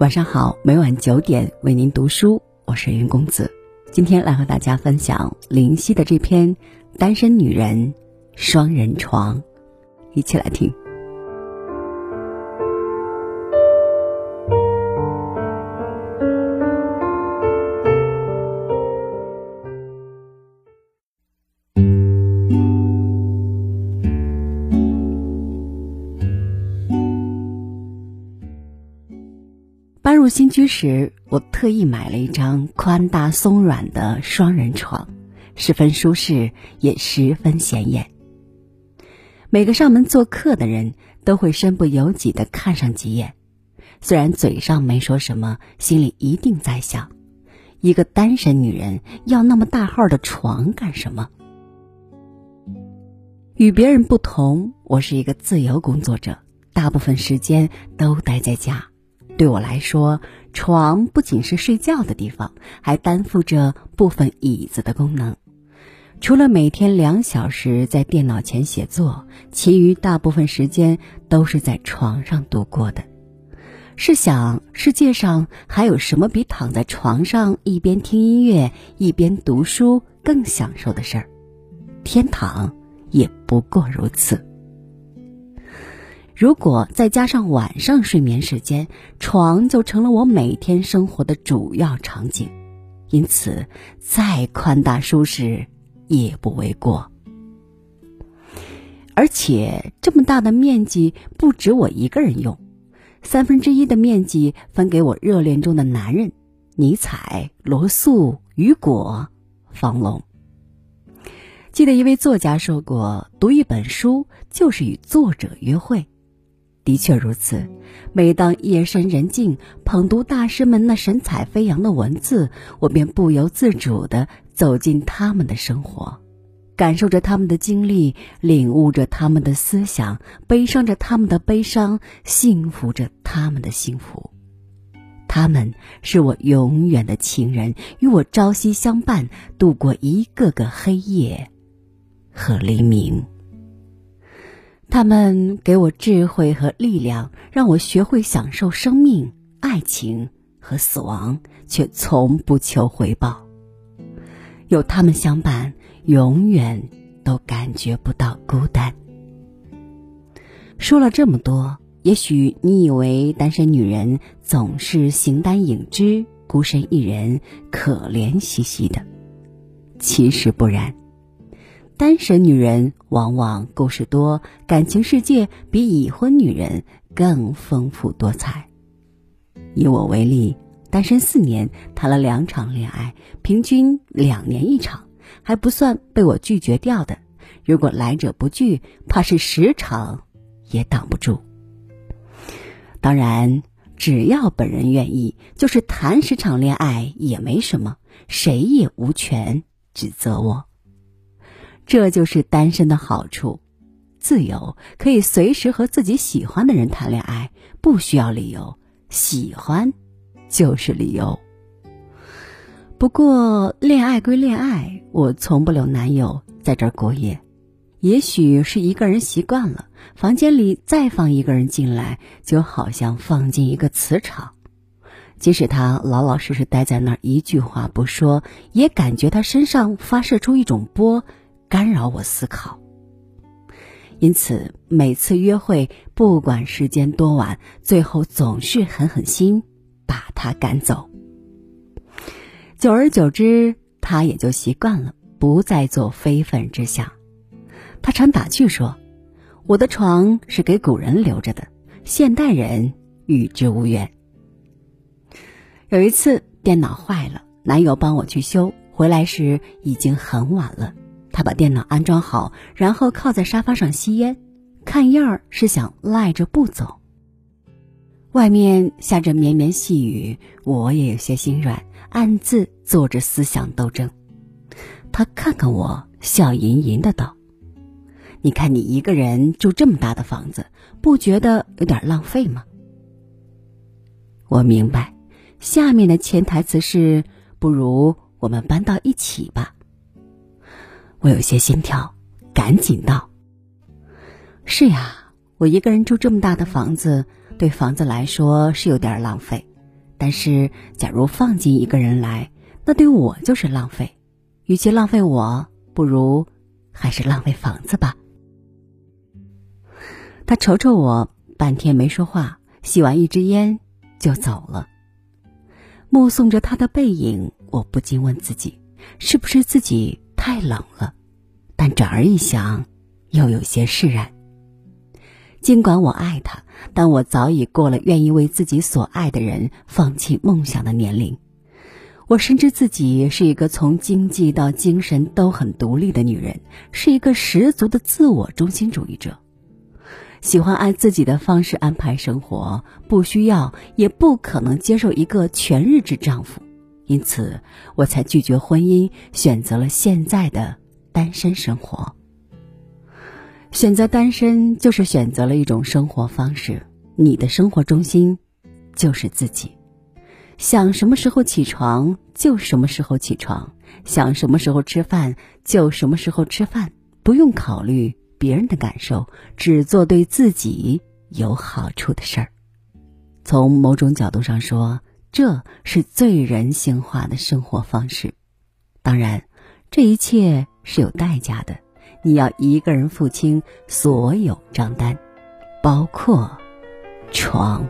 晚上好，每晚九点为您读书，我是云公子。今天来和大家分享林夕的这篇《单身女人双人床》，一起来听。新居时，我特意买了一张宽大松软的双人床，十分舒适，也十分显眼。每个上门做客的人都会身不由己的看上几眼，虽然嘴上没说什么，心里一定在想：一个单身女人要那么大号的床干什么？与别人不同，我是一个自由工作者，大部分时间都待在家。对我来说，床不仅是睡觉的地方，还担负着部分椅子的功能。除了每天两小时在电脑前写作，其余大部分时间都是在床上度过的。试想，世界上还有什么比躺在床上一边听音乐一边读书更享受的事儿？天堂也不过如此。如果再加上晚上睡眠时间，床就成了我每天生活的主要场景，因此再宽大舒适也不为过。而且这么大的面积不止我一个人用，三分之一的面积分给我热恋中的男人尼采、罗素、雨果、方龙。记得一位作家说过：“读一本书就是与作者约会。”的确如此，每当夜深人静，捧读大师们那神采飞扬的文字，我便不由自主地走进他们的生活，感受着他们的经历，领悟着他们的思想，悲伤着他们的悲伤，幸福着他们的幸福。他们是我永远的情人，与我朝夕相伴，度过一个个黑夜和黎明。他们给我智慧和力量，让我学会享受生命、爱情和死亡，却从不求回报。有他们相伴，永远都感觉不到孤单。说了这么多，也许你以为单身女人总是形单影只、孤身一人、可怜兮兮的，其实不然。单身女人往往故事多，感情世界比已婚女人更丰富多彩。以我为例，单身四年，谈了两场恋爱，平均两年一场，还不算被我拒绝掉的。如果来者不拒，怕是十场也挡不住。当然，只要本人愿意，就是谈十场恋爱也没什么，谁也无权指责我。这就是单身的好处，自由，可以随时和自己喜欢的人谈恋爱，不需要理由，喜欢就是理由。不过，恋爱归恋爱，我从不留男友在这儿过夜。也许是一个人习惯了，房间里再放一个人进来，就好像放进一个磁场，即使他老老实实待在那儿，一句话不说，也感觉他身上发射出一种波。干扰我思考，因此每次约会，不管时间多晚，最后总是狠狠心把他赶走。久而久之，他也就习惯了，不再做非分之想。他常打趣说：“我的床是给古人留着的，现代人与之无缘。”有一次电脑坏了，男友帮我去修，回来时已经很晚了。他把电脑安装好，然后靠在沙发上吸烟，看样儿是想赖着不走。外面下着绵绵细雨，我也有些心软，暗自做着思想斗争。他看看我，笑吟吟的道：“你看你一个人住这么大的房子，不觉得有点浪费吗？”我明白，下面的潜台词是：不如我们搬到一起吧。我有些心跳，赶紧道：“是呀，我一个人住这么大的房子，对房子来说是有点浪费。但是假如放进一个人来，那对我就是浪费。与其浪费我，不如还是浪费房子吧。他瞅瞅我，半天没说话，吸完一支烟就走了。目送着他的背影，我不禁问自己：是不是自己太冷了？但转而一想，又有些释然。尽管我爱他，但我早已过了愿意为自己所爱的人放弃梦想的年龄。我深知自己是一个从经济到精神都很独立的女人，是一个十足的自我中心主义者。喜欢按自己的方式安排生活，不需要也不可能接受一个全日制丈夫，因此我才拒绝婚姻，选择了现在的单身生活。选择单身就是选择了一种生活方式，你的生活中心就是自己，想什么时候起床就什么时候起床，想什么时候吃饭就什么时候吃饭，不用考虑。别人的感受，只做对自己有好处的事儿。从某种角度上说，这是最人性化的生活方式。当然，这一切是有代价的。你要一个人付清所有账单，包括床。